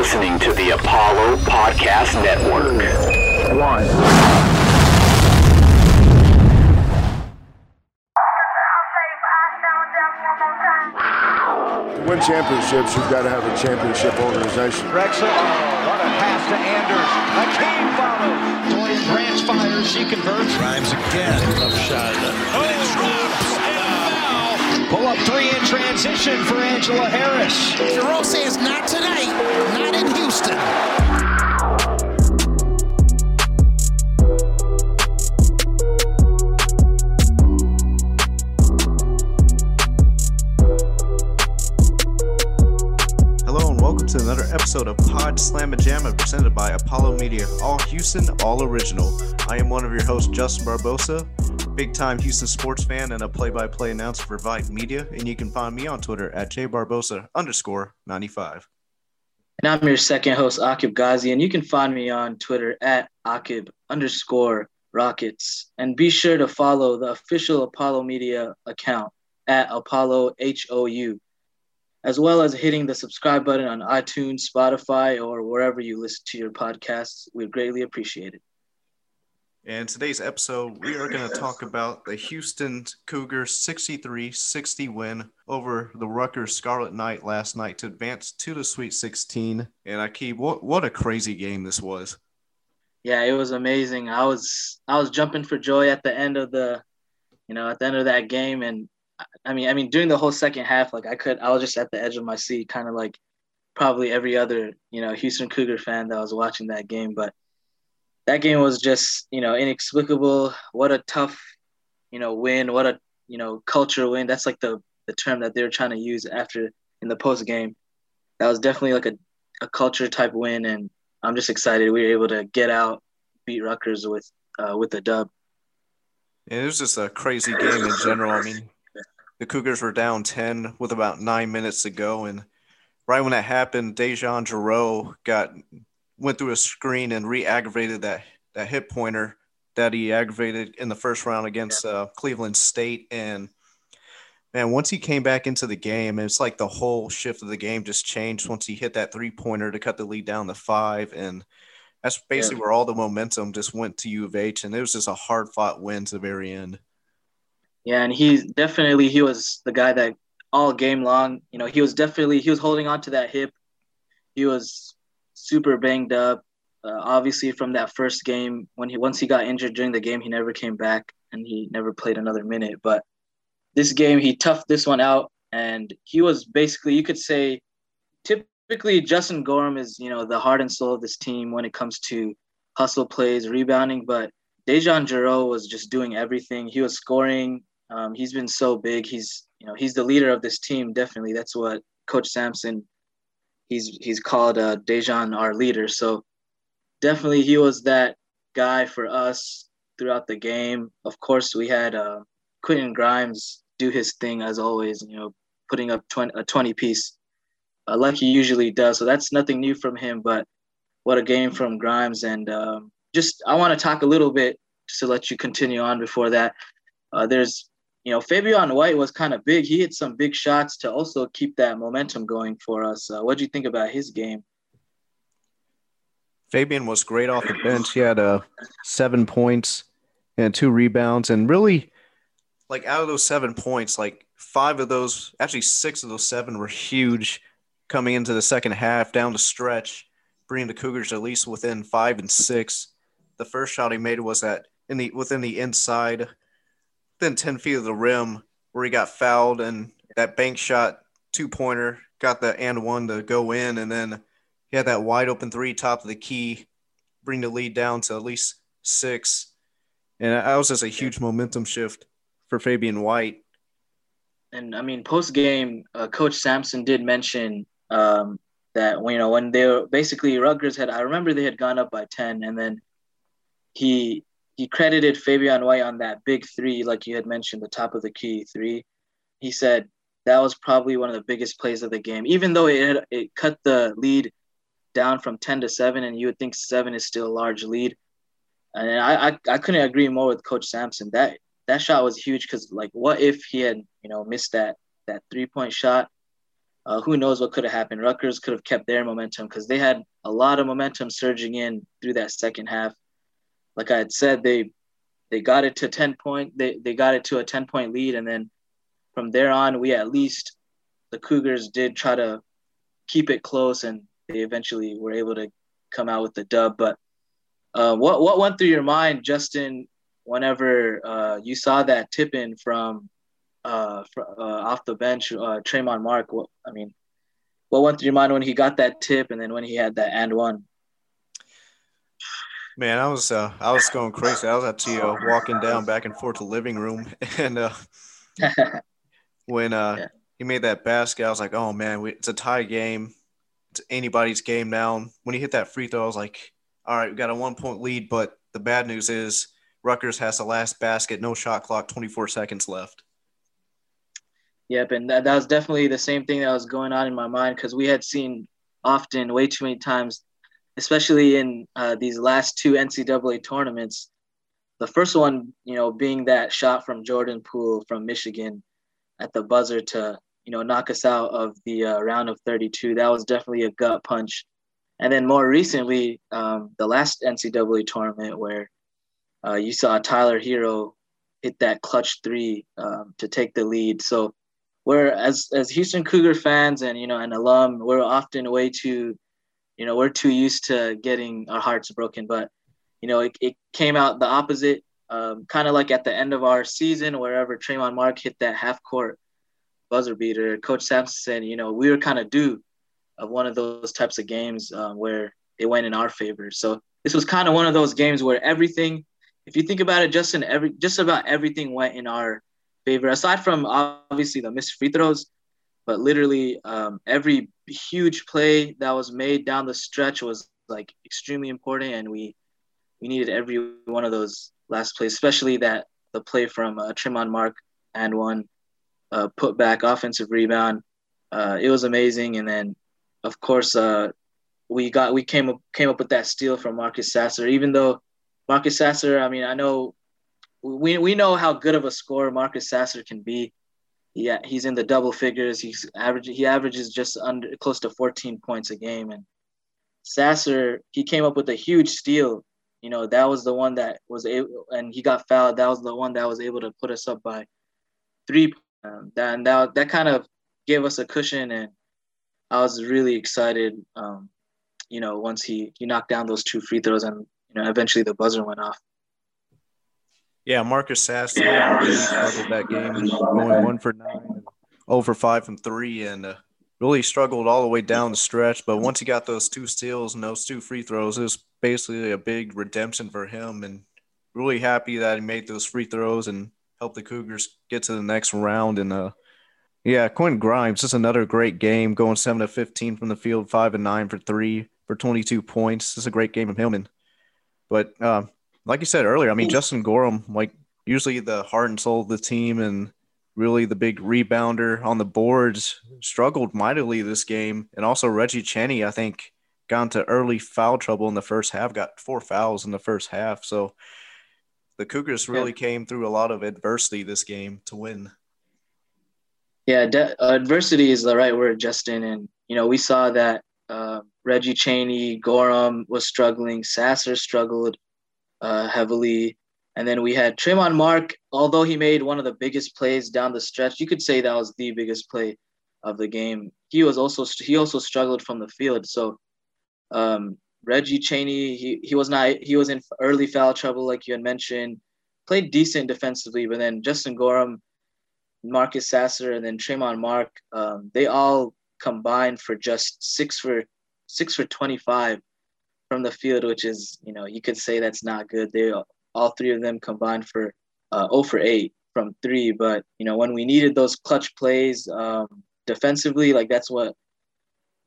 listening to the Apollo Podcast Network. One. To win championships, you've got to have a championship organization. Drexel, oh, what a pass to Anders. Hakeem follows. Dorian Branch fires, he converts. Grimes again. Tough shot. Oh, drops and Pull up three in transition for Angela Harris. Jerome says not tonight, not in Houston. Hello and welcome to another episode of Pod Slam Jamma presented by Apollo Media, all Houston, all original. I am one of your hosts, Justin Barbosa, big time Houston sports fan and a play by play announcer for Vibe Media. And you can find me on Twitter at jbarbosa underscore 95. And I'm your second host, Akib Ghazi, and you can find me on Twitter at Akib underscore Rockets. And be sure to follow the official Apollo Media account at Apollo HOU, as well as hitting the subscribe button on iTunes, Spotify, or wherever you listen to your podcasts. We'd greatly appreciate it. And today's episode, we are going to talk about the Houston Cougars 63 60 win over the Rutgers Scarlet Knight last night to advance to the Sweet 16. And I keep what what a crazy game this was. Yeah, it was amazing. I was I was jumping for joy at the end of the, you know, at the end of that game, and I mean, I mean, during the whole second half, like I could, I was just at the edge of my seat, kind of like probably every other, you know, Houston Cougar fan that was watching that game. But that game was just, you know, inexplicable. What a tough, you know, win. What a, you know, culture win. That's like the the term that they were trying to use after in the post game. That was definitely like a, a culture type win, and I'm just excited we were able to get out, beat Rutgers with uh, with the dub. And it was just a crazy game in general. I mean, the Cougars were down 10 with about nine minutes to go. And right when that happened, DeJon Jarreau got went through a screen and re-aggravated that, that hip pointer that he aggravated in the first round against uh, Cleveland State. And man, once he came back into the game, it's like the whole shift of the game just changed once he hit that three pointer to cut the lead down to five. And that's basically Yeah. where all the momentum just went to U of H. And it was just a hard fought win to the very end. Yeah, and he definitely he was the guy that all game long, you know, he was definitely he was holding on to that hip. He was super banged up. Uh, obviously, from that first game, when he once he got injured during the game, he never came back and he never played another minute. But this game, he toughed this one out, and he was basically you could say, typically Justin Gorham is you know the heart and soul of this team when it comes to hustle plays, rebounding, but DeJon Jarreau was just doing everything. He was scoring. Um, he's been so big. He's you know he's the leader of this team. Definitely, that's what Coach Sampson. He's he's called uh, DeJon our leader. So definitely he was that guy for us throughout the game. Of course, we had uh, Quentin Grimes do his thing as always. You know, putting up 20, a twenty piece uh, like he usually does. So that's nothing new from him. But what a game from Grimes and. Um, just I want to talk a little bit just to let you continue on before that. Uh, there's, you know, Fabian White was kind of big. He hit some big shots to also keep that momentum going for us. Uh, what do you think about his game? Fabian was great off the bench. He had uh, seven points and two rebounds. And really, like out of those seven points, like five of those, actually six of those seven were huge coming into the second half down the stretch, bringing the Cougars at least within five and six. The first shot he made was at in the within the inside, within 10 feet of the rim where he got fouled and that bank shot two pointer got the and one to go in and then he had that wide open three top of the key, bring the lead down to at least six. And that was just a huge momentum shift for Fabian White. And I mean, post game, uh, Coach Sampson did mention um, that you know when they were basically Rutgers had. I remember they had gone up by ten, and then he he credited Fabian White on that big three, like you had mentioned, the top of the key three. He said that was probably one of the biggest plays of the game, even though it it cut the lead down from ten to seven, and you would think seven is still a large lead. And I I, I couldn't agree more with Coach Sampson. That that shot was huge because like what if he had you know missed that that three point shot uh, who knows what could have happened. Rutgers could have kept their momentum because they had a lot of momentum surging in through that second half. Like I had said, they they got it to 10 point they, they got it to a 10 point lead and then from there on we at least the cougars did try to keep it close and they eventually were able to come out with the dub but uh, what what went through your mind justin whenever uh, you saw that tip in from uh, uh, off the bench, uh, Mark. What I mean, what went through your mind when he got that tip, and then when he had that and one? Man, I was uh, I was going crazy. I was actually uh, walking down back and forth to the living room, and uh, when uh, yeah. he made that basket, I was like, "Oh man, we, it's a tie game. It's anybody's game now." When he hit that free throw, I was like, "All right, we got a one point lead." But the bad news is Rutgers has the last basket, no shot clock, 24 seconds left. Yep, and that, that was definitely the same thing that was going on in my mind because we had seen often, way too many times, especially in uh, these last two NCAA tournaments. The first one, you know, being that shot from Jordan Poole from Michigan at the buzzer to, you know, knock us out of the uh, round of 32. That was definitely a gut punch. And then more recently, um, the last NCAA tournament where uh, you saw Tyler Herro hit that clutch three um, to take the lead. So we're as as Houston Cougar fans and you know an alum, we're often way too, you know, we're too used to getting our hearts broken. But you know, it, it came out the opposite. Um, kind of like at the end of our season, wherever Tramon Mark hit that half court buzzer beater, Coach Sampson you know, we were kind of due of one of those types of games um, where it went in our favor. So this was kind of one of those games where everything, if you think about it, just in every, just about everything went in our favor, aside from obviously the missed free throws, but literally um, every huge play that was made down the stretch was like extremely important, and we we needed every one of those last plays, especially that the play from uh, Tramon Mark and one uh, put back offensive rebound. Uh, it was amazing, and then of course uh, we got we came up came up with that steal from Marcus Sasser. Even though Marcus Sasser, I mean, I know we we know how good of a scorer Marcus Sasser can be. Yeah, he's in the double figures. He's average. He averages just under close to 14 points a game. And Sasser, he came up with a huge steal. You know, that was the one that was able, and he got fouled. That was the one that was able to put us up by three. Um, that and that that kind of gave us a cushion, and I was really excited. Um, you know, once he he knocked down those two free throws, and you know, eventually the buzzer went off. Yeah, Marcus Sasser really struggled that game, going one for nine, over five from three, and uh, really struggled all the way down the stretch. But once he got those two steals and those two free throws, it was basically a big redemption for him. And really happy that he made those free throws and helped the Cougars get to the next round. And uh, yeah, Quinn Grimes, just another great game, going seven to fifteen from the field, five and nine for three for twenty two points. Is a great game of him. And but uh, like you said earlier, I mean, Justin Gorham, like usually the heart and soul of the team and really the big rebounder on the boards, struggled mightily this game. And also Reggie Chaney, I think, got into early foul trouble in the first half, got four fouls in the first half. So the Cougars really yeah. came through a lot of adversity this game to win. Yeah, de- adversity is the right word, Justin. And, you know, we saw that uh, Reggie Chaney, Gorham was struggling, Sasser struggled uh, heavily. And then we had Tramon Mark, although he made one of the biggest plays down the stretch, you could say that was the biggest play of the game. He was also he also struggled from the field. So um, Reggie Chaney, he, he was not he was in early foul trouble, like you had mentioned. Played decent defensively, but then Justin Gorham, Marcus Sasser, and then Tramon Mark, um, they all combined for just six for six for twenty five from the field, which is, you know, you could say that's not good. They all three of them combined for uh, 0 for 8 from three. But, you know, when we needed those clutch plays um, defensively, like that's what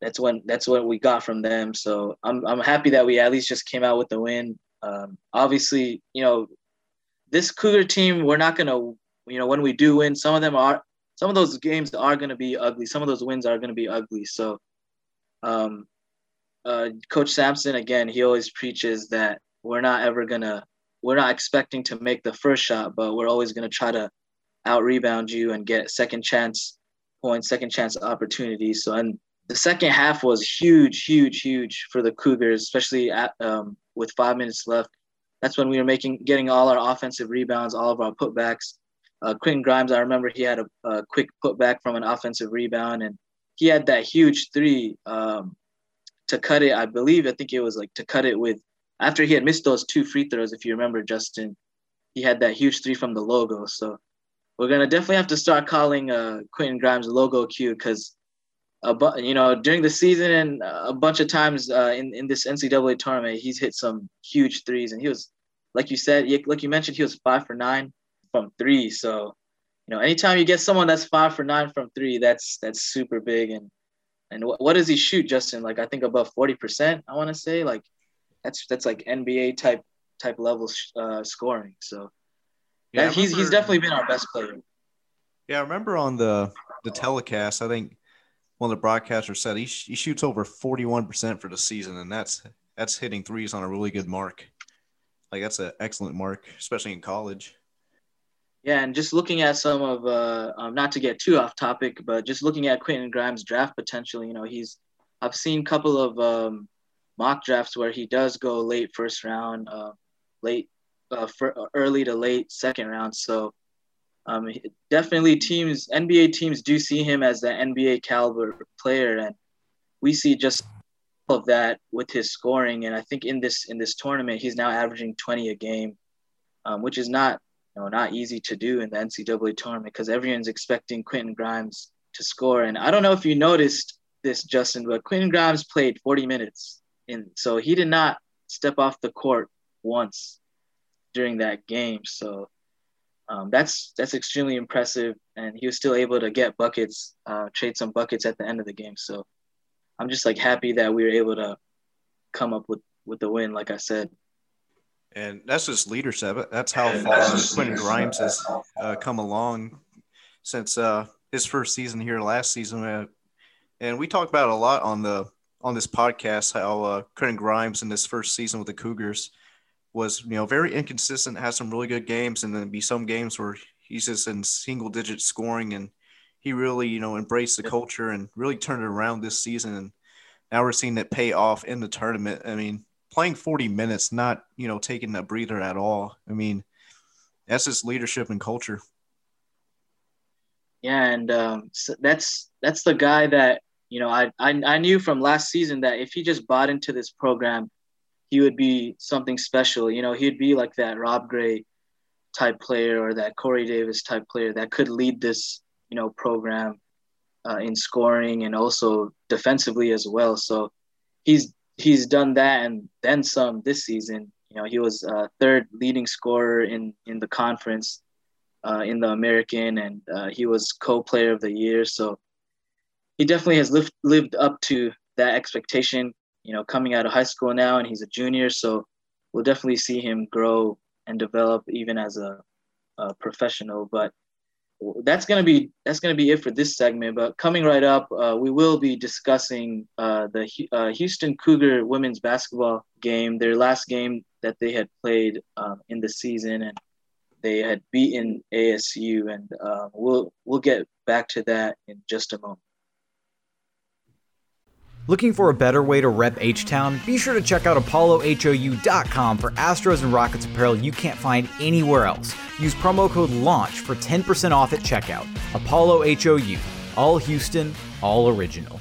that's when that's what we got from them. So I'm I'm happy that we at least just came out with the win. Um, obviously, you know, this Cougar team, we're not gonna, you know, when we do win, some of them are, some of those games are gonna be ugly. Some of those wins are gonna be ugly. So, um, uh, Coach Sampson again, he always preaches that we're not ever gonna, we're not expecting to make the first shot, but we're always gonna try to out rebound you and get second chance points, second chance opportunities. So and the second half was huge, huge, huge for the Cougars, especially at um, with five minutes left. That's when we were making getting all our offensive rebounds, all of our putbacks. Uh, Quentin Grimes, I remember he had a, a, quick putback from an offensive rebound, and he had that huge three um, to cut it. I believe I think it was like to cut it with after he had missed those two free throws. If you remember, Justin, he had that huge three from the logo. So we're gonna definitely have to start calling uh, Quentin Grimes logo Q because a bu- you know during the season and a bunch of times uh, in in this NCAA tournament, he's hit some huge threes, and he was like you said, like you mentioned, he was five for nine from three. So you know, anytime you get someone that's five for nine from three, that's that's super big. And and what, what does he shoot, Justin? Like I think above forty percent. I want to say like that's that's like NBA type type level uh, scoring. So yeah, he's remember, he's definitely been our best player. Yeah, I remember on the the telecast, I think one of the broadcasters said he, he shoots over 41% for the season, and that's that's hitting threes on a really good mark. Like that's an excellent mark, especially in college. Yeah, and just looking at some of, uh, um, not to get too off topic, but just looking at Quentin Grimes' draft potential, you know, he's, I've seen a couple of um, mock drafts where he does go late first round, uh, late, uh, for, early to late second round. So um, definitely teams, NBA teams do see him as the NBA caliber player, and we see just all of that with his scoring. And I think in this in this tournament, he's now averaging 20 a game, um, which is not you know, not easy to do in the NCAA tournament because everyone's expecting Quentin Grimes to score. And I don't know if you noticed this, Justin, but Quentin Grimes played 40 minutes, and so he did not step off the court once during that game. So um, that's that's extremely impressive, and he was still able to get buckets, uh, trade some buckets at the end of the game. So I'm just like happy that we were able to come up with with the win. Like I said. And that's just leadership. That's how far Quentin Grimes has uh, come along since uh, his first season here last season. Uh, and we talk about a lot on the on this podcast how uh, Quentin Grimes in his first season with the Cougars was you know very inconsistent, had some really good games, and then be some games where he's just in single digit scoring, and he really you know embraced the culture and really turned it around this season. And now we're seeing it pay off in the tournament. I mean, playing 40 minutes, not, you know, taking a breather at all. I mean, that's just leadership and culture. Yeah, and um, so that's that's the guy that you know I, I I knew from last season that if he just bought into this program, he would be something special. You know, he'd be like that Rob Gray type player or that Corey Davis type player that could lead this you know program uh, in scoring and also defensively as well. So he's he's done that and then some this season. You know, he was uh, third leading scorer in in the conference, uh, in the American, and uh, he was co-player of the year. So he definitely has lived lived up to that expectation. You know, coming out of high school now, and he's a junior, so we'll definitely see him grow and develop even as a, a professional. But that's gonna be that's gonna be it for this segment. But coming right up, uh, we will be discussing uh, the uh, Houston Cougar women's basketball game, their last game that they had played um, in the season, and they had beaten ASU, and uh, we'll we'll get back to that in just a moment. Looking for a better way to rep H Town? Be sure to check out ApolloHOU.com for Astros and Rockets apparel you can't find anywhere else. Use promo code LAUNCH for 10% off at checkout. Apollo HOU, all Houston, all original.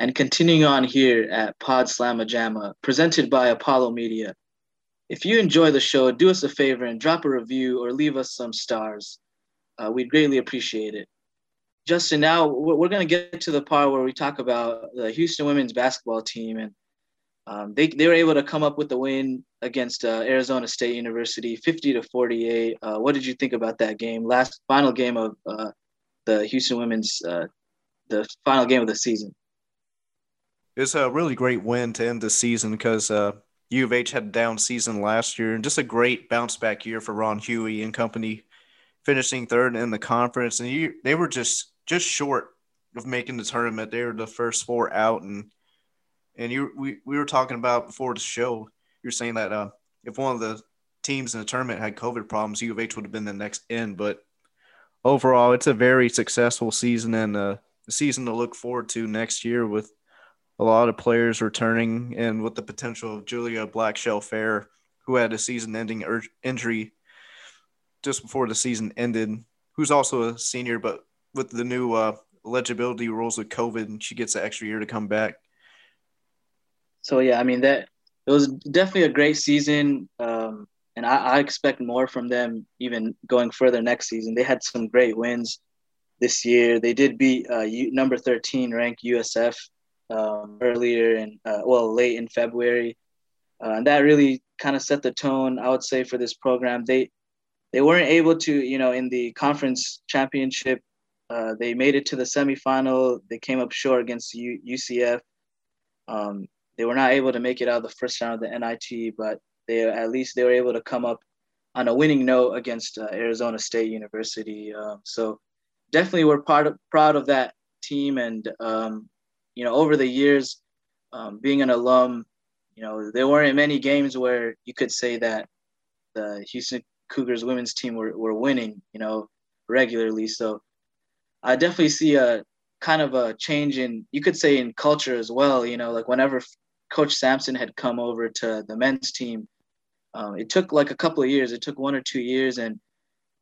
And continuing on here at Pod Slamma Jamma, presented by Apollo Media. If you enjoy the show, do us a favor and drop a review or leave us some stars. Uh, we'd greatly appreciate it. Justin, now we're going to get to the part where we talk about the Houston women's basketball team, and um, they they were able to come up with the win against uh, Arizona State University, fifty to forty eight. Uh, what did you think about that game? Last final game of uh, the Houston women's, uh, the final game of the season. It's a really great win to end the season because uh, U of H had a down season last year, and just a great bounce back year for Ron Hughey and company, finishing third in the conference, and you, they were just just short of making the tournament. They were the first four out, and and you we, we were talking about before the show. You're saying that uh, if one of the teams in the tournament had COVID problems, U of H would have been the next in. But overall, it's a very successful season and a season to look forward to next year with a lot of players returning and with the potential of Julia Blackshell Fair, who had a season ending injury just before the season ended, who's also a senior, but with the new uh, eligibility rules with COVID, and she gets an extra year to come back. So, yeah, I mean, that it was definitely a great season. Um, and I, I, expect more from them even going further next season. They had some great wins this year. They did beat uh, number 13 ranked USF um, earlier and uh, well late in February, uh, and that really kind of set the tone. I would say for this program, they they weren't able to you know in the conference championship. Uh, they made it to the semifinal. They came up short against U- UCF. Um, they were not able to make it out of the first round of the NIT, but they at least they were able to come up on a winning note against uh, Arizona State University. Uh, so definitely we're part of, proud of that team. And, um, you know, over the years, um, being an alum, you know, there weren't many games where you could say that the Houston Cougars women's team were, were winning, you know, regularly. So I definitely see a kind of a change in, you could say in culture as well, you know, like whenever Coach Sampson had come over to the men's team, um, it took like a couple of years. It took one or two years, and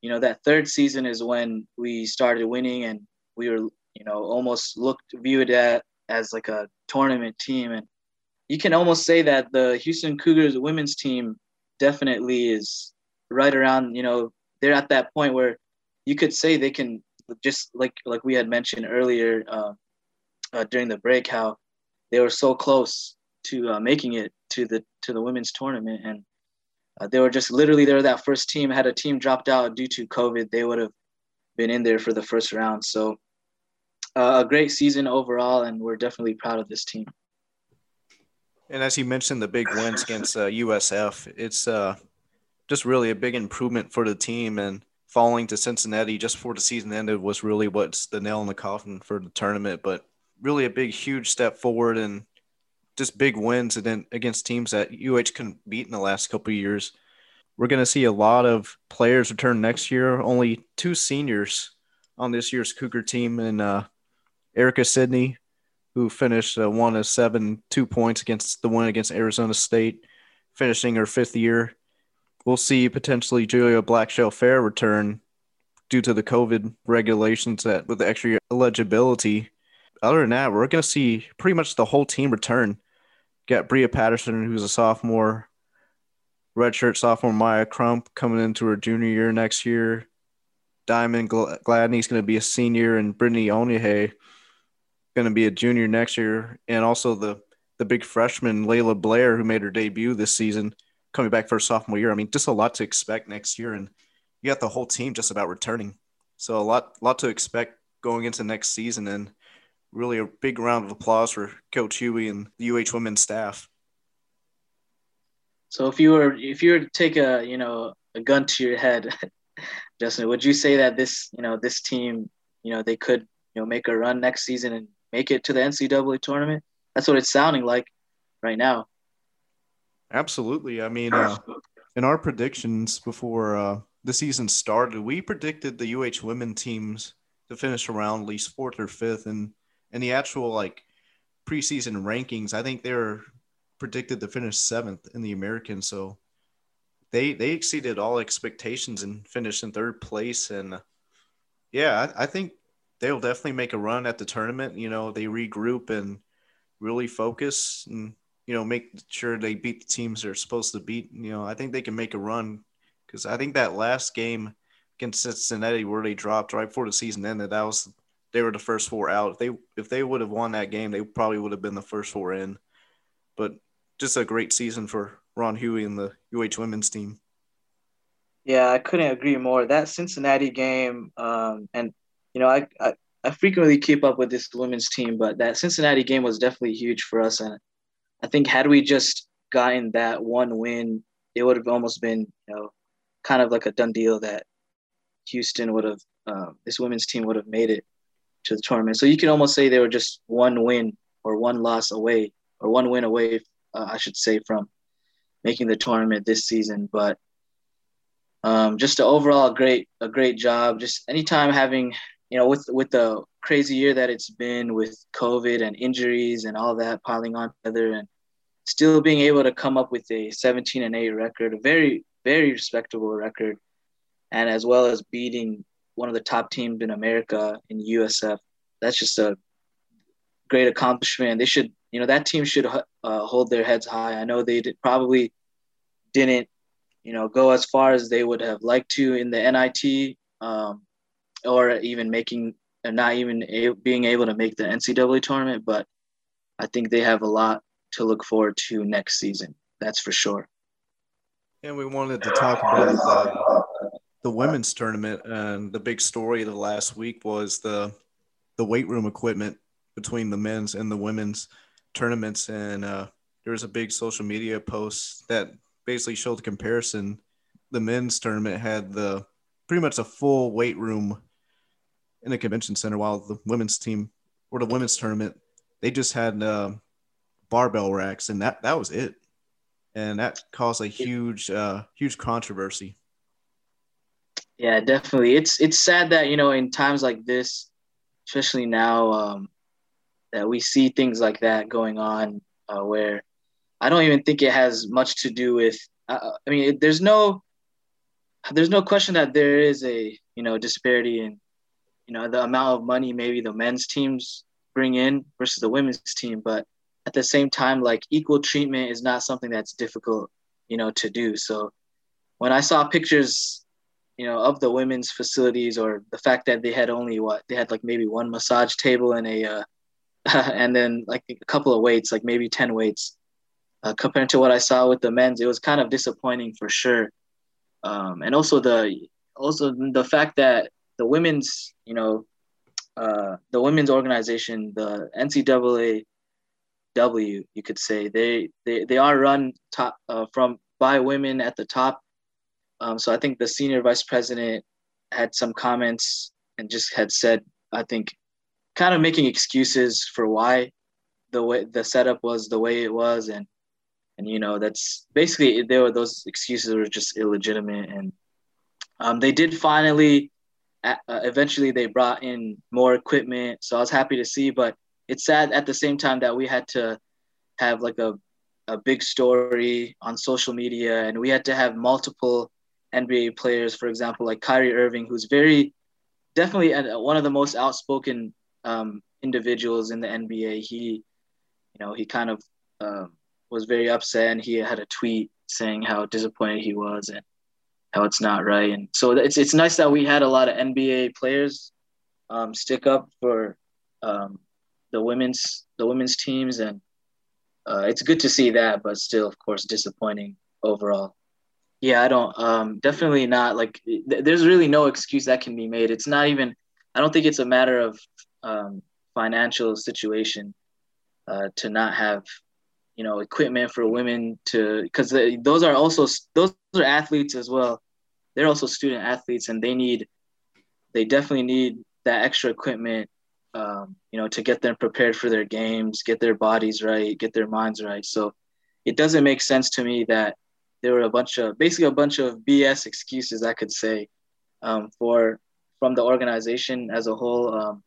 you know that third season is when we started winning, and we were you know almost looked viewed at as like a tournament team, and you can almost say that the Houston Cougars women's team definitely is right around you know they're at that point where you could say they can just like like we had mentioned earlier uh, uh, during the break how they were so close to uh, making it to the to the women's tournament and uh, they were just literally they were that first team. Had a team dropped out due to COVID, they would have been in there for the first round. So uh, a great season overall, and we're definitely proud of this team. And as you mentioned, the big wins against USF, it's just really a big improvement for the team. And falling to Cincinnati just before the season ended was really what's the nail in the coffin for the tournament. But really a big, huge step forward and just big wins and then against teams that UH couldn't beat in the last couple years. We're going to see a lot of players return next year. Only two seniors on this year's Cougar team, and uh, Erica Sidney, who finished uh, one of seven two points against the win against Arizona State, finishing her fifth year. We'll see potentially Julia Blackshell Fair return due to the COVID regulations that with the extra eligibility other than that, we're going to see pretty much the whole team return. Got Bria Patterson, who's a sophomore, redshirt sophomore Maya Crump coming into her junior year next year. Diamond Gladney's going to be a senior, and Brittany Onyehe going to be a junior next year. And also the the big freshman Layla Blair, who made her debut this season, coming back for her sophomore year. I mean, just a lot to expect next year, and you got the whole team just about returning. So a lot, lot to expect going into next season, and really a big round of applause for Coach Hughey and the UH women's staff. So if you were if you were to take a you know a gun to your head, Justin, would you say that this you know this team you know they could you know make a run next season and make it to the NCAA tournament? That's what it's sounding like right now. Absolutely. I mean, uh, in our predictions before uh, the season started, we predicted the UH women teams to finish around at least fourth or fifth, and and the actual like preseason rankings, I think they're predicted to finish seventh in the American. So they they exceeded all expectations and finished in third place. And yeah, I, I think they'll definitely make a run at the tournament. You know, they regroup and really focus and you know make sure they beat the teams they're supposed to beat. You know, I think they can make a run because I think that last game against Cincinnati where they dropped right before the season ended, that was they were the first four out. If they if they would have won that game, they probably would have been the first four in. But just a great season for Ron Hughey and the UH women's team. Yeah, I couldn't agree more. That Cincinnati game, um, and you know, I, I I frequently keep up with this women's team, but that Cincinnati game was definitely huge for us. And I think had we just gotten that one win, it would have almost been, you know, kind of like a done deal that Houston would have, um, this women's team would have made it to the tournament. So you can almost say they were just one win or one loss away, or one win away, uh, I should say, from making the tournament this season. But Um, just overall great a great job. Just anytime having you know with with the crazy year that it's been with COVID and injuries and all that piling on together and still being able to come up with a 17 and 8 record, a very very respectable record, and as well as beating one of the top teams in America in USF. That's just a great accomplishment. They should, you know, that team should uh, hold their heads high. I know they did, probably didn't, you know, go as far as they would have liked to in the NIT, um, or even making, not even a, being able to make the NCAA tournament. But I think they have a lot to look forward to next season. That's for sure. And we wanted to talk about the, the women's tournament, and the big story of the last week was the the weight room equipment between the men's and the women's tournaments. And uh, there was a big social media post that basically showed the comparison. The men's tournament had the pretty much a full weight room in the convention center, while the women's team or the women's tournament they just had uh, barbell racks, and that that was it. And that caused a huge, uh, huge controversy. Yeah, definitely. It's it's sad that you know in times like this, especially now, um, that we see things like that going on, uh, where I don't even think it has much to do with. Uh, I mean, it, there's no, there's no question that there is a you know disparity in, you know, the amount of money maybe the men's teams bring in versus the women's team, but at the same time, like equal treatment is not something that's difficult, you know, to do. So when I saw pictures, you know, of the women's facilities or the fact that they had only what they had like maybe one massage table and a, uh, and then like a couple of weights, like maybe 10 weights, uh, compared to what I saw with the men's, it was kind of disappointing for sure. Um, and also the, also the fact that the women's, you know, uh, the women's organization, the NCAA W, you could say they they, they are run top uh, from by women at the top. Um, so I think the senior vice president had some comments and just had said, I think, kind of making excuses for why the way the setup was the way it was, and and you know that's basically there were those excuses were just illegitimate, and um, they did finally. Uh, eventually, they brought in more equipment, so I was happy to see. But it's sad at the same time that we had to have like a, a big story on social media and we had to have multiple NBA players, for example, like Kyrie Irving, who's very definitely one of the most outspoken um, individuals in the NBA. He, you know, he kind of um, was very upset and he had a tweet saying how disappointed he was and how it's not right. And so it's, it's nice that we had a lot of NBA players um, stick up for um, the women's the women's teams, and uh, it's good to see that. But still, of course, disappointing overall. Yeah, I don't. Um, definitely not. Like, th- there's really no excuse that can be made. It's not even. I don't think it's a matter of um, financial situation uh, to not have, you know, equipment for women to because those are also those are athletes as well. They're also student athletes, and they need. They definitely need that extra equipment um, you know, to get them prepared for their games, get their bodies right, get their minds right. So it doesn't make sense to me that there were a bunch of basically a bunch of BS excuses I could say um, for from the organization as a whole. Um,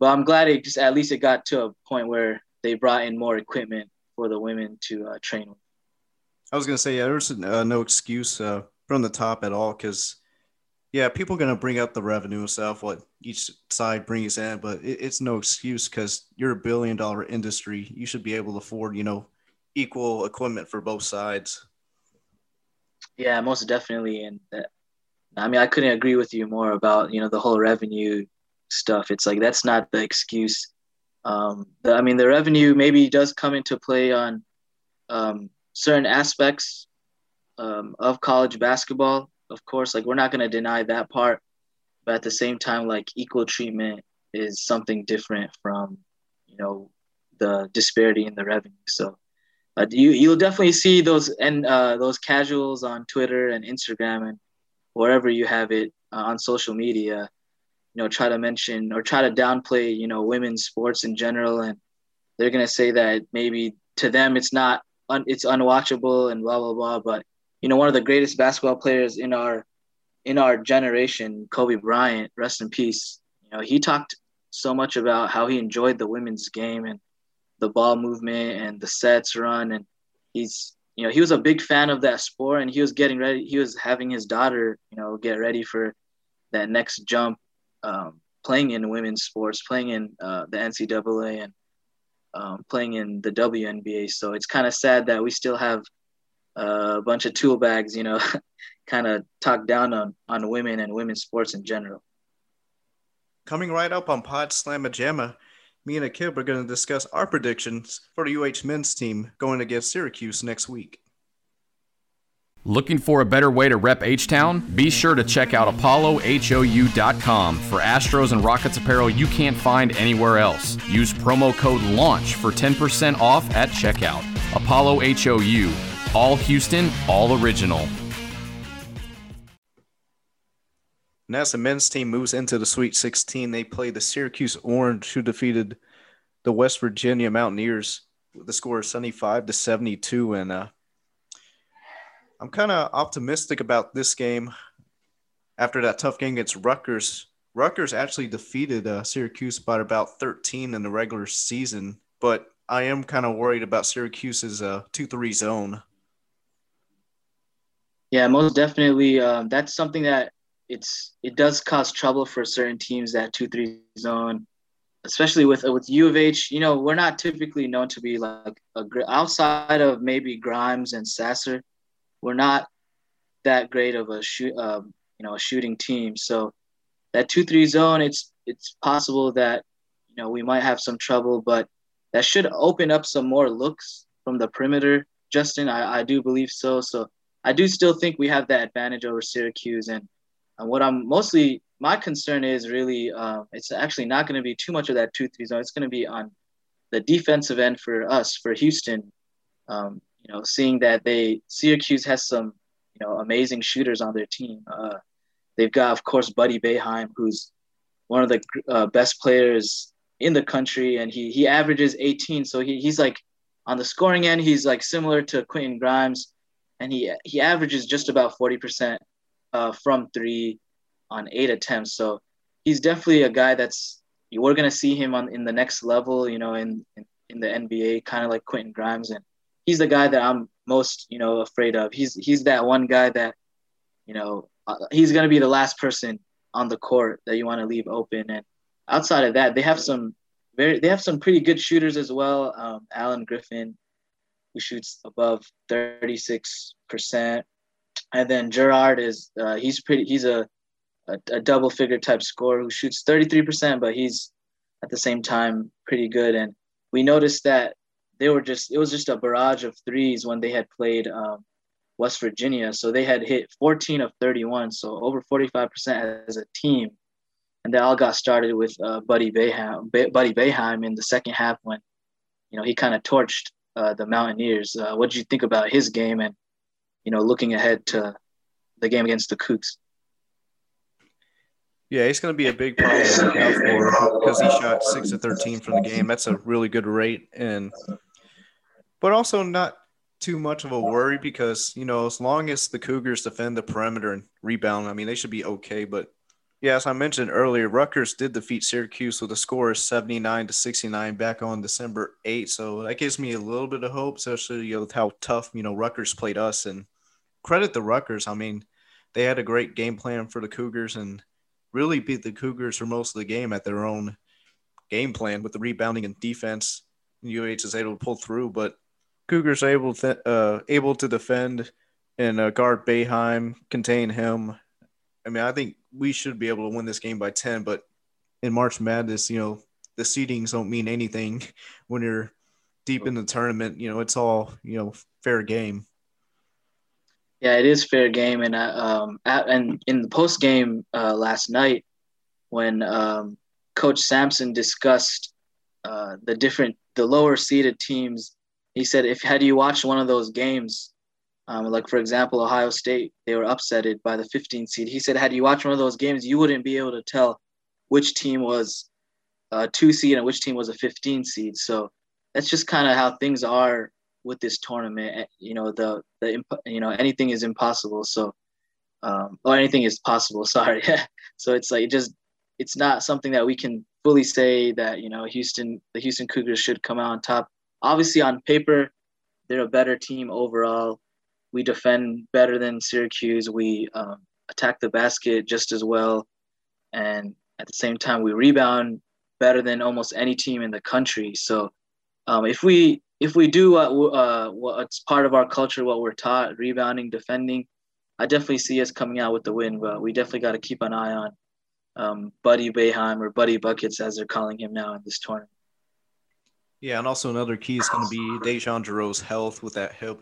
but I'm glad it just at least it got to a point where they brought in more equipment for the women to uh, train with. I was gonna say yeah, there's uh, no excuse uh, from the top at all because yeah, people are gonna bring up the revenue stuff, what each side brings in, but it, it's no excuse because you're a billion dollar industry. You should be able to afford, you know, equal equipment for both sides. Yeah, most definitely, and that, I mean, I couldn't agree with you more about you know the whole revenue stuff. It's like that's not the excuse. Um, the, I mean, the revenue maybe does come into play on um, certain aspects um, of college basketball of course. Like we're not going to deny that part but at the same time like equal treatment is something different from you know the disparity in the revenue. So uh, you you'll definitely see those and uh, those casuals on Twitter and Instagram and wherever you have it uh, on social media you know try to mention or try to downplay you know women's sports in general. And they're going to say that maybe to them it's not un- it's unwatchable and blah blah blah. But you know, one of the greatest basketball players in our in our generation, Kobe Bryant, rest in peace. You know, he talked so much about how he enjoyed the women's game and the ball movement and the sets run. And he's you know he was a big fan of that sport and he was getting ready he was having his daughter you know get ready for that next jump um, playing in women's sports playing in uh, the ncaa and um, playing in the WNBA. So it's kind of sad that we still have a bunch of tool bags, you know, kind of talk down on, on women and women's sports in general. Coming right up on Pod Slamma Jamma, me and Akib are going to discuss our predictions for the UH men's team going against Syracuse next week. Looking for a better way to rep H Town? Be sure to check out ApolloHOU.com for Astros and Rockets apparel you can't find anywhere else. Use promo code LAUNCH for 10% off at checkout. Apollo HOU, all Houston, all original. And as the men's team moves into the Sweet 16, they play the Syracuse Orange, who defeated the West Virginia Mountaineers with the score of 75 to 72. And uh, I'm kind of optimistic about this game after that tough game against Rutgers. Rutgers actually defeated uh, Syracuse by about 13 in the regular season, but I am kind of worried about Syracuse's uh, 2 3 zone. Yeah, most definitely. Um, that's something that it's it does cause trouble for certain teams that two three zone, especially with with U of H. You know, we're not typically known to be like a outside of maybe Grimes and Sasser we're not that great of a shoot, um, you know, a shooting team. So that two three zone, it's it's possible that you know we might have some trouble, but that should open up some more looks from the perimeter. Justin, I, I do believe so. So I do still think we have that advantage over Syracuse. And, and what I'm mostly my concern is really uh, it's actually not going to be too much of that two three zone. It's going to be on the defensive end for us for Houston. Um, you know, seeing that they Syracuse has some, you know, amazing shooters on their team. Uh, they've got, of course, Buddy Boeheim, who's one of the uh, best players in the country, and he he averages 18. So he, he's like on the scoring end, he's like similar to Quentin Grimes, and he he averages just about 40% uh, from three on eight attempts. So he's definitely a guy that's we're gonna see him on in the next level, you know, in in, in the NBA, kind of like Quentin Grimes, and he's the guy that I'm most, you know, afraid of. He's he's that one guy that, you know, uh, he's gonna be the last person on the court that you want to leave open. And outside of that, they have some very they have some pretty good shooters as well. Um, Alan Griffin, who shoots above 36 percent, and then Girard is uh, he's pretty he's a, a a double figure type scorer who shoots 33 percent, but he's at the same time pretty good. And we noticed that they were just it was just a barrage of threes when they had played um, West Virginia. So they had hit 14 of 31, so over 45% as a team. And they all got started with uh, Buddy Boeheim, Buddy Boeheim in the second half when, you know, he kind of torched uh, the Mountaineers. Uh, what did you think about his game and, you know, looking ahead to the game against the Cougs? Yeah, he's going to be a big problem to because he shot six of thirteen from the game. That's a really good rate, and but also not too much of a worry because you know as long as the Cougars defend the perimeter and rebound, I mean they should be okay. But yeah, as I mentioned earlier, Rutgers did defeat Syracuse with a score of seventy nine to sixty nine back on December eighth. So that gives me a little bit of hope, especially you know, how tough you know Rutgers played us. And credit the Rutgers. I mean, they had a great game plan for the Cougars and really beat the Cougars for most of the game at their own game plan with the rebounding and defense. UH is able to pull through, but Cougars are able to uh, able to defend and uh, guard Boeheim, contain him. I mean, I think we should be able to win this game by ten. But in March Madness, you know, the seedings don't mean anything when you're deep in the tournament. You know, it's all you know fair game. Yeah, it is fair game, and uh, um, at, and in the post game uh, last night, when um, Coach Sampson discussed uh, the different the lower seeded teams he said if had you watched one of those games, um, like for example Ohio State, they were upsetted by the 15 seed. He said had you watched one of those games, you wouldn't be able to tell which team was a two seed and which team was a 15 seed. So that's just kind of how things are with this tournament. Eh, you know, the the you know anything is impossible. So, um, or anything is possible. Sorry. so it's like it just it's not something that we can fully say that you know Houston the Houston Cougars should come out on top. Obviously, on paper, they're a better team overall. We defend better than Syracuse. We um, attack the basket just as well, and at the same time, we rebound better than almost any team in the country. So, um, if we if we do what uh, what's part of our culture, what we're taught, rebounding, defending, I definitely see us coming out with the win. But we definitely got to keep an eye on um, Buddy Boeheim or Buddy Buckets, as they're calling him now in this tournament. Yeah, and also another key is going to be DeJon Jarreau's health with that hip.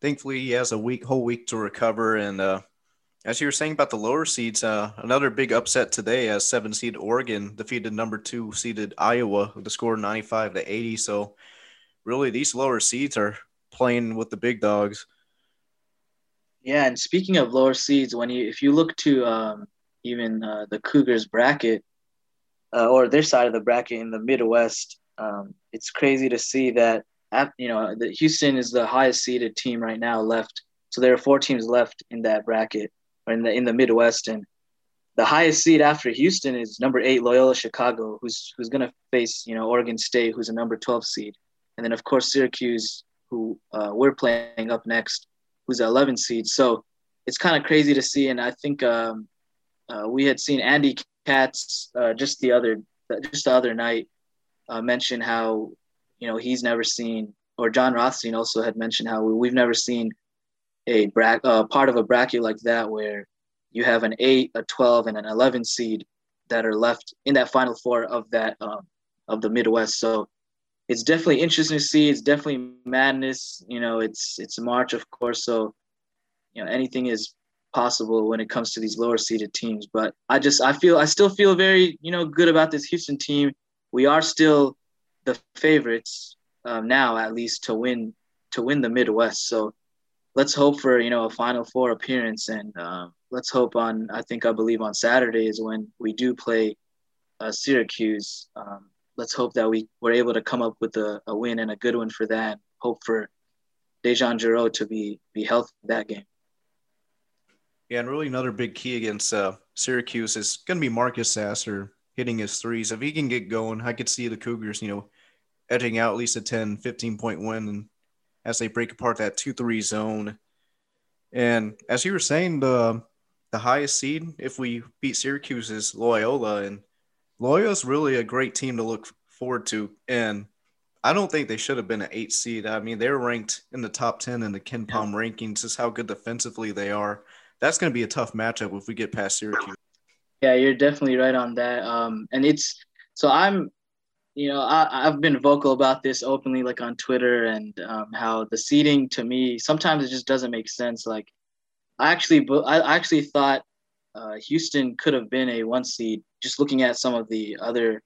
Thankfully, he has a week, whole week to recover. And uh, as you were saying about the lower seeds, uh, another big upset today as seven seed Oregon defeated number two seeded Iowa with a score 95 to 80. So, really, these lower seeds are playing with the big dogs. Yeah, and speaking of lower seeds, when you if you look to um, even uh, the Cougars bracket uh, or their side of the bracket in the Midwest, um, it's crazy to see that you know the Houston is the highest seeded team right now left. So there are four teams left in that bracket or in the in the Midwest, and the highest seed after Houston is number eight Loyola Chicago, who's who's going to face you know Oregon State, who's a number twelve seed, and then of course Syracuse, who uh, we're playing up next, who's an eleven seed. So it's kind of crazy to see, and I think um, uh, we had seen Andy Katz uh, just the other just the other night uh, mention how you know he's never seen, or Jon Rothstein also had mentioned how we've never seen a bra- uh, part of a bracket like that where you have an eight, a twelve, and an eleven seed that are left in that final four of that um, of the Midwest. So it's definitely interesting to see. It's definitely madness. You know, it's it's March, of course. So you know anything is possible when it comes to these lower seeded teams. But I just I feel I still feel very you know good about this Houston team. We are still the favorites um, now, at least to win to win the Midwest. So let's hope for you know a Final Four appearance, and uh, let's hope on I think I believe on Saturday is when we do play uh, Syracuse. Um, let's hope that we were able to come up with a, a win and a good one for that. Hope for DeJon Jarreau to be be healthy that game. Yeah, and really another big key against uh, Syracuse is going to be Marcus Sasser hitting his threes. If he can get going, I could see the Cougars, you know, edging out at least a 10, 15 point win and as they break apart that 2 3 zone. And as you were saying, the the highest seed, if we beat Syracuse, is Loyola. And Loyola's really a great team to look forward to. And I don't think they should have been an eight seed. I mean, they're ranked in the top 10 in the KenPom yeah. rankings, just how good defensively they are that's going to be a tough matchup if we get past Syracuse. Yeah, you're definitely right on that. Um, and it's so I'm, you know, I, I've been vocal about this openly, like on Twitter, and um, how the seating to me sometimes it just doesn't make sense. Like, I actually, I actually thought uh, Houston could have been a one seed, just looking at some of the other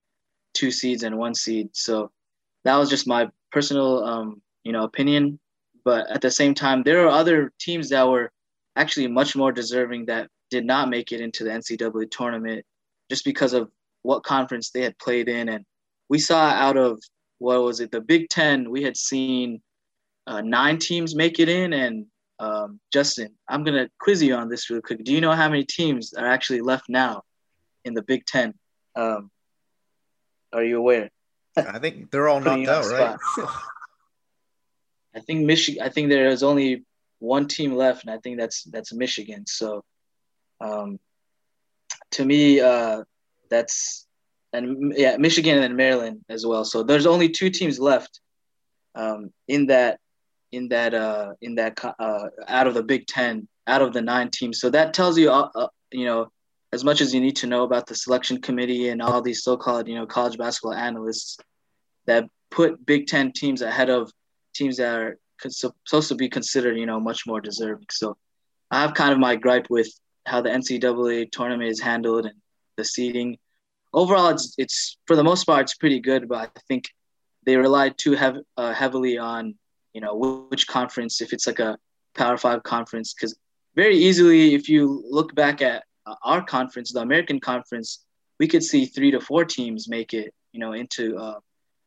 two seeds and one seed. So that was just my personal, um, you know, opinion. But at the same time, there are other teams that were actually much more deserving that did not make it into the NCAA tournament just because of what conference they had played in. And we saw out of what was it, the Big Ten, we had seen uh, nine teams make it in. And um, Justin, I'm going to quiz you on this real quick. Do you know how many teams are actually left now in the Big Ten? Um, are you aware? I think they're all knocked out, right? I think Michigan. I think there is only one team left, and I think that's that's Michigan. So, um, to me, uh, that's and yeah, Michigan and Maryland as well. So there's only two teams left um, in that in that uh, in that uh, out of the Big Ten, out of the nine teams. So that tells you, uh, uh, you know, as much as you need to know about the selection committee and all these so-called, you know, college basketball analysts that put Big Ten teams ahead of teams that are supposed to be considered, you know, much more deserving. So I have kind of my gripe with how the NCAA tournament is handled and the seeding. Overall, it's it's for the most part it's pretty good, but I think they rely too hev- uh, heavily on you know which conference if it's like a Power Five conference because very easily if you look back at uh, our conference, the American Conference, we could see three to four teams make it, you know, into uh,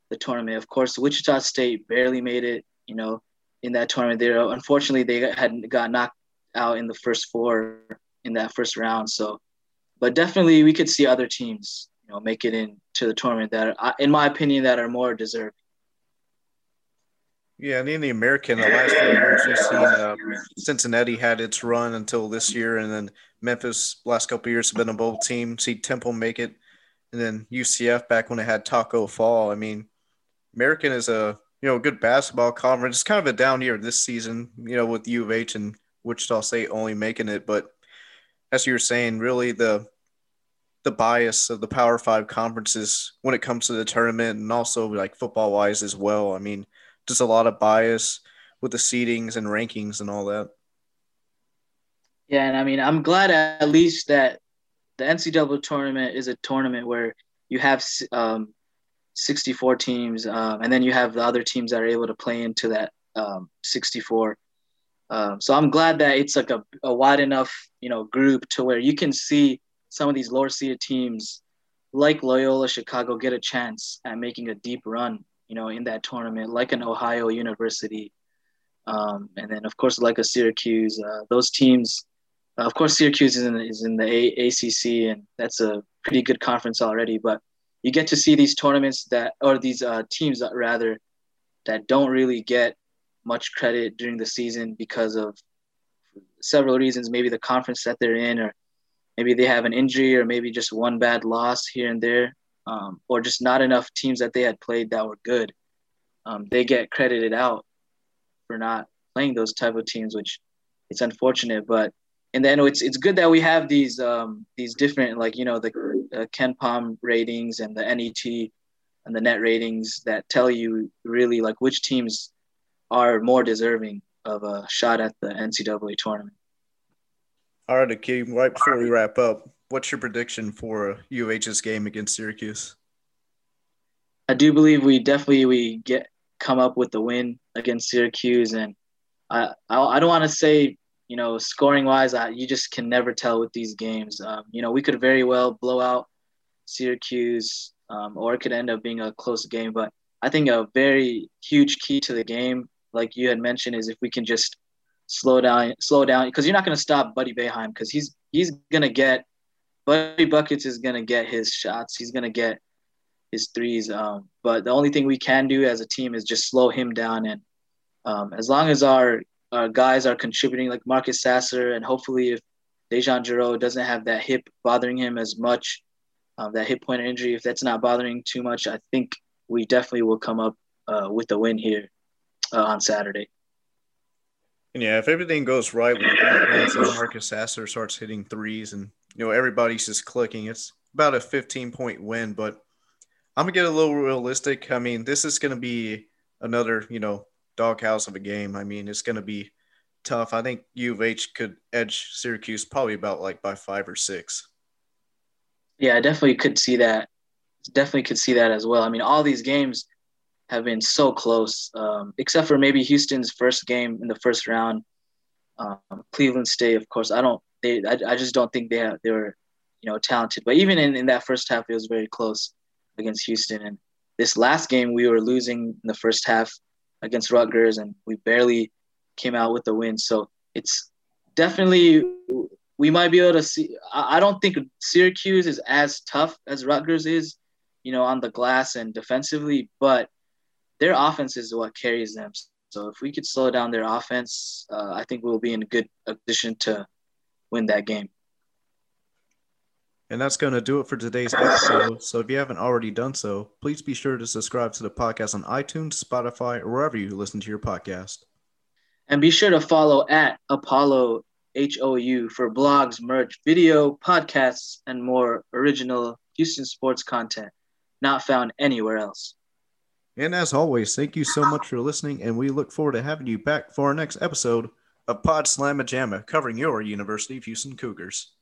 the tournament. Of course, Wichita State barely made it. You know, in that tournament. There, unfortunately, they had got knocked out in the first four in that first round. So, but definitely we could see other teams, you know, make it into the tournament that, are, in my opinion, that are more deserving. Yeah, and in the American, the last few years we've seen uh, Cincinnati had its run until this year, and then Memphis last couple years have been a bowl team. See Temple make it, and then UCF back when it had Taco Fall. I mean, American is a you know good basketball conference. It's kind of a down year this season, you know, with U of H and Wichita State only making it. But as you were saying, really the the bias of the Power Five conferences when it comes to the tournament, and also like football wise as well. I mean just a lot of bias with the seedings and rankings and all that. Yeah, and I mean, I'm glad at least that the NCAA tournament is a tournament where you have um, 64 teams, um, and then you have the other teams that are able to play into that um, 64. Um, so I'm glad that it's like a, a wide enough, you know, group to where you can see some of these lower seeded teams like Loyola Chicago get a chance at making a deep run you know, in that tournament, like an Ohio University, um, and then of course like a Syracuse. Uh, those teams, uh, of course, Syracuse is in, is in the a- ACC, and that's a pretty good conference already. But you get to see these tournaments that, or these uh, teams that rather, that don't really get much credit during the season because of several reasons. Maybe the conference that they're in, or maybe they have an injury, or maybe just one bad loss here and there um, or just not enough teams that they had played that were good. Um, they get credited out for not playing those type of teams, which it's unfortunate. But and then it's it's good that we have these um, these different like you know the uh, KenPom ratings and the NET and the net ratings that tell you really like which teams are more deserving of a shot at the NCAA tournament. All right, Akeem, right before we wrap up, what's your prediction for UH's game against Syracuse? I do believe we definitely we get come up with the win against Syracuse, and I I, I don't want to say you know scoring wise, I, you just can never tell with these games. Um, you know we could very well blow out Syracuse, um, or it could end up being a close game. But I think a very huge key to the game, like you had mentioned, is if we can just slow down, slow down, because you're not going to stop Buddy Boeheim because he's he's going to get Buddy Buckets is gonna get his shots. He's gonna get his threes. Um, but the only thing we can do as a team is just slow him down. And um, as long as our our guys are contributing, like Marcus Sasser, and hopefully if DeJon Jarreau doesn't have that hip bothering him as much, um, that hip pointer injury, if that's not bothering too much, I think we definitely will come up uh, with a win here uh, on Saturday. Yeah, if everything goes right with Marcus Sasser starts hitting threes and you know everybody's just clicking, it's about a 15 point win. But I'm gonna get a little realistic. I mean, this is gonna be another you know doghouse of a game. I mean, it's gonna be tough. I think U of H could edge Syracuse probably about like by five or six. Yeah, I definitely could see that. Definitely could see that as well. I mean, all these games have been so close, um, except for maybe Houston's first game in the first round. Um, Cleveland State, of course, I don't. They, I, I just don't think they have, they were, you know, talented. But even in, in that first half, it was very close against Houston. And this last game, we were losing in the first half against Rutgers, and we barely came out with the win. So it's definitely we might be able to see. I don't think Syracuse is as tough as Rutgers is, you know, on the glass and defensively, but their offense is what carries them. So if we could slow down their offense, uh, I think we'll be in a good position to win that game. And that's going to do it for today's episode. So if you haven't already done so, please be sure to subscribe to the podcast on iTunes, Spotify, or wherever you listen to your podcast. And be sure to follow at Apollo HOU for blogs, merch, video, podcasts, and more original Houston sports content not found anywhere else. And as always, thank you so much for listening, and we look forward to having you back for our next episode of Pod Slamma Jamma, covering your University of Houston Cougars.